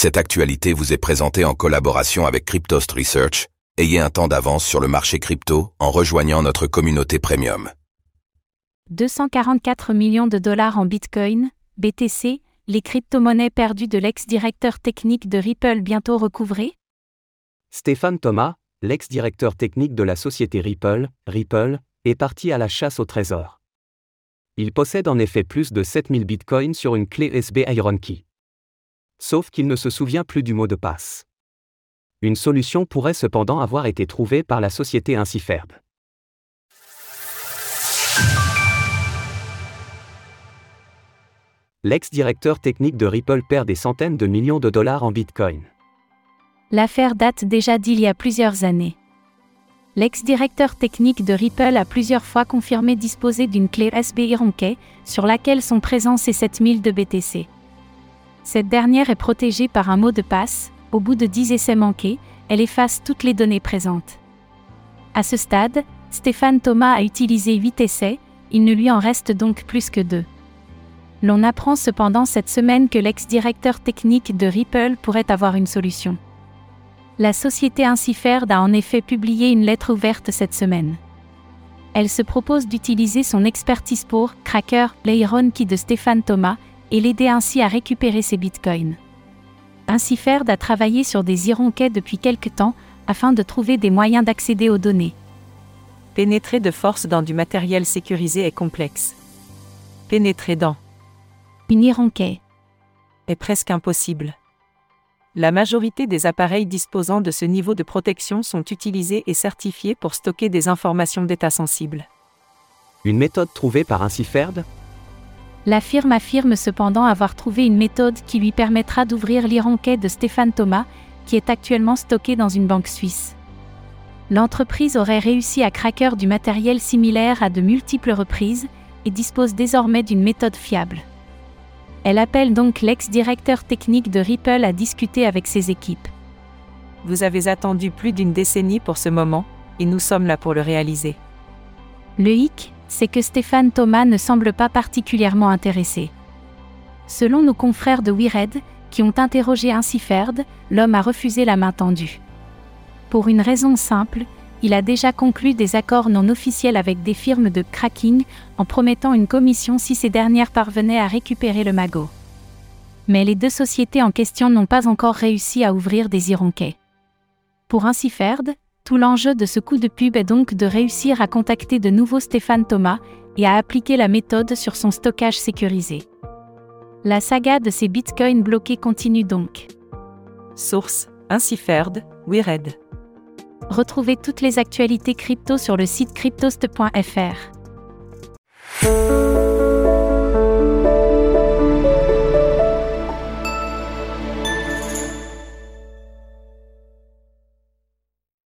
Cette actualité vous est présentée en collaboration avec Cryptost Research. Ayez un temps d'avance sur le marché crypto en rejoignant notre communauté premium. 244 millions de dollars en Bitcoin, BTC, les crypto-monnaies perdues de l'ex-directeur technique de Ripple bientôt recouvrées? Stéphane Thomas, l'ex-directeur technique de la société Ripple, Ripple, est parti à la chasse au trésor. Il possède en effet plus de 7000 bitcoins sur une clé USB IronKey. Sauf qu'il ne se souvient plus du mot de passe. Une solution pourrait cependant avoir été trouvée par la société Inciferd. L'ex-directeur technique de Ripple perd des centaines de millions de dollars en Bitcoin. L'affaire date déjà d'il y a plusieurs années. L'ex-directeur technique de Ripple a plusieurs fois confirmé disposer d'une clé USB Ironkey, sur laquelle sont présents ces 7000 de BTC. Cette dernière est protégée par un mot de passe, au bout de 10 essais manqués, elle efface toutes les données présentes. À ce stade, Stéphane Thomas a utilisé 8 essais, il ne lui en reste donc plus que deux. L'on apprend cependant cette semaine que l'ex-directeur technique de Ripple pourrait avoir une solution. La société Inciferd a en effet publié une lettre ouverte cette semaine. Elle se propose d'utiliser son expertise pour Cracker, l'Iron Key de Stéphane Thomas, et l'aider ainsi à récupérer ses bitcoins. Inciferd a travaillé sur des ironquets depuis quelque temps afin de trouver des moyens d'accéder aux données. Pénétrer de force dans du matériel sécurisé est complexe. Pénétrer dans Une ironquet est presque impossible. La majorité des appareils disposant de ce niveau de protection sont utilisés et certifiés pour stocker des informations d'état sensible. Une méthode trouvée par Inciferd La firme affirme cependant avoir trouvé une méthode qui lui permettra d'ouvrir l'ironquet de Stéphane Thomas, qui est actuellement stocké dans une banque suisse. L'entreprise aurait réussi à craquer du matériel similaire à de multiples reprises et dispose désormais d'une méthode fiable. Elle appelle donc l'ex-directeur technique de Ripple à discuter avec ses équipes. Vous avez attendu plus d'une décennie pour ce moment, et nous sommes là pour le réaliser. Le hic, c'est que Stéphane Thomas ne semble pas particulièrement intéressé. Selon nos confrères de WeRed, qui ont interrogé Inciferd, l'homme a refusé la main tendue. Pour une raison simple, il a déjà conclu des accords non officiels avec des firmes de cracking en promettant une commission si ces dernières parvenaient à récupérer le magot. Mais les deux sociétés en question n'ont pas encore réussi à ouvrir des ironquets. Pour Inciferd, tout l'enjeu de ce coup de pub est donc de réussir à contacter de nouveau Stéphane Thomas et à appliquer la méthode sur son stockage sécurisé. La saga de ces bitcoins bloqués continue donc. Source Inciferd, WeRed. Retrouvez toutes les actualités crypto sur le site cryptost.fr.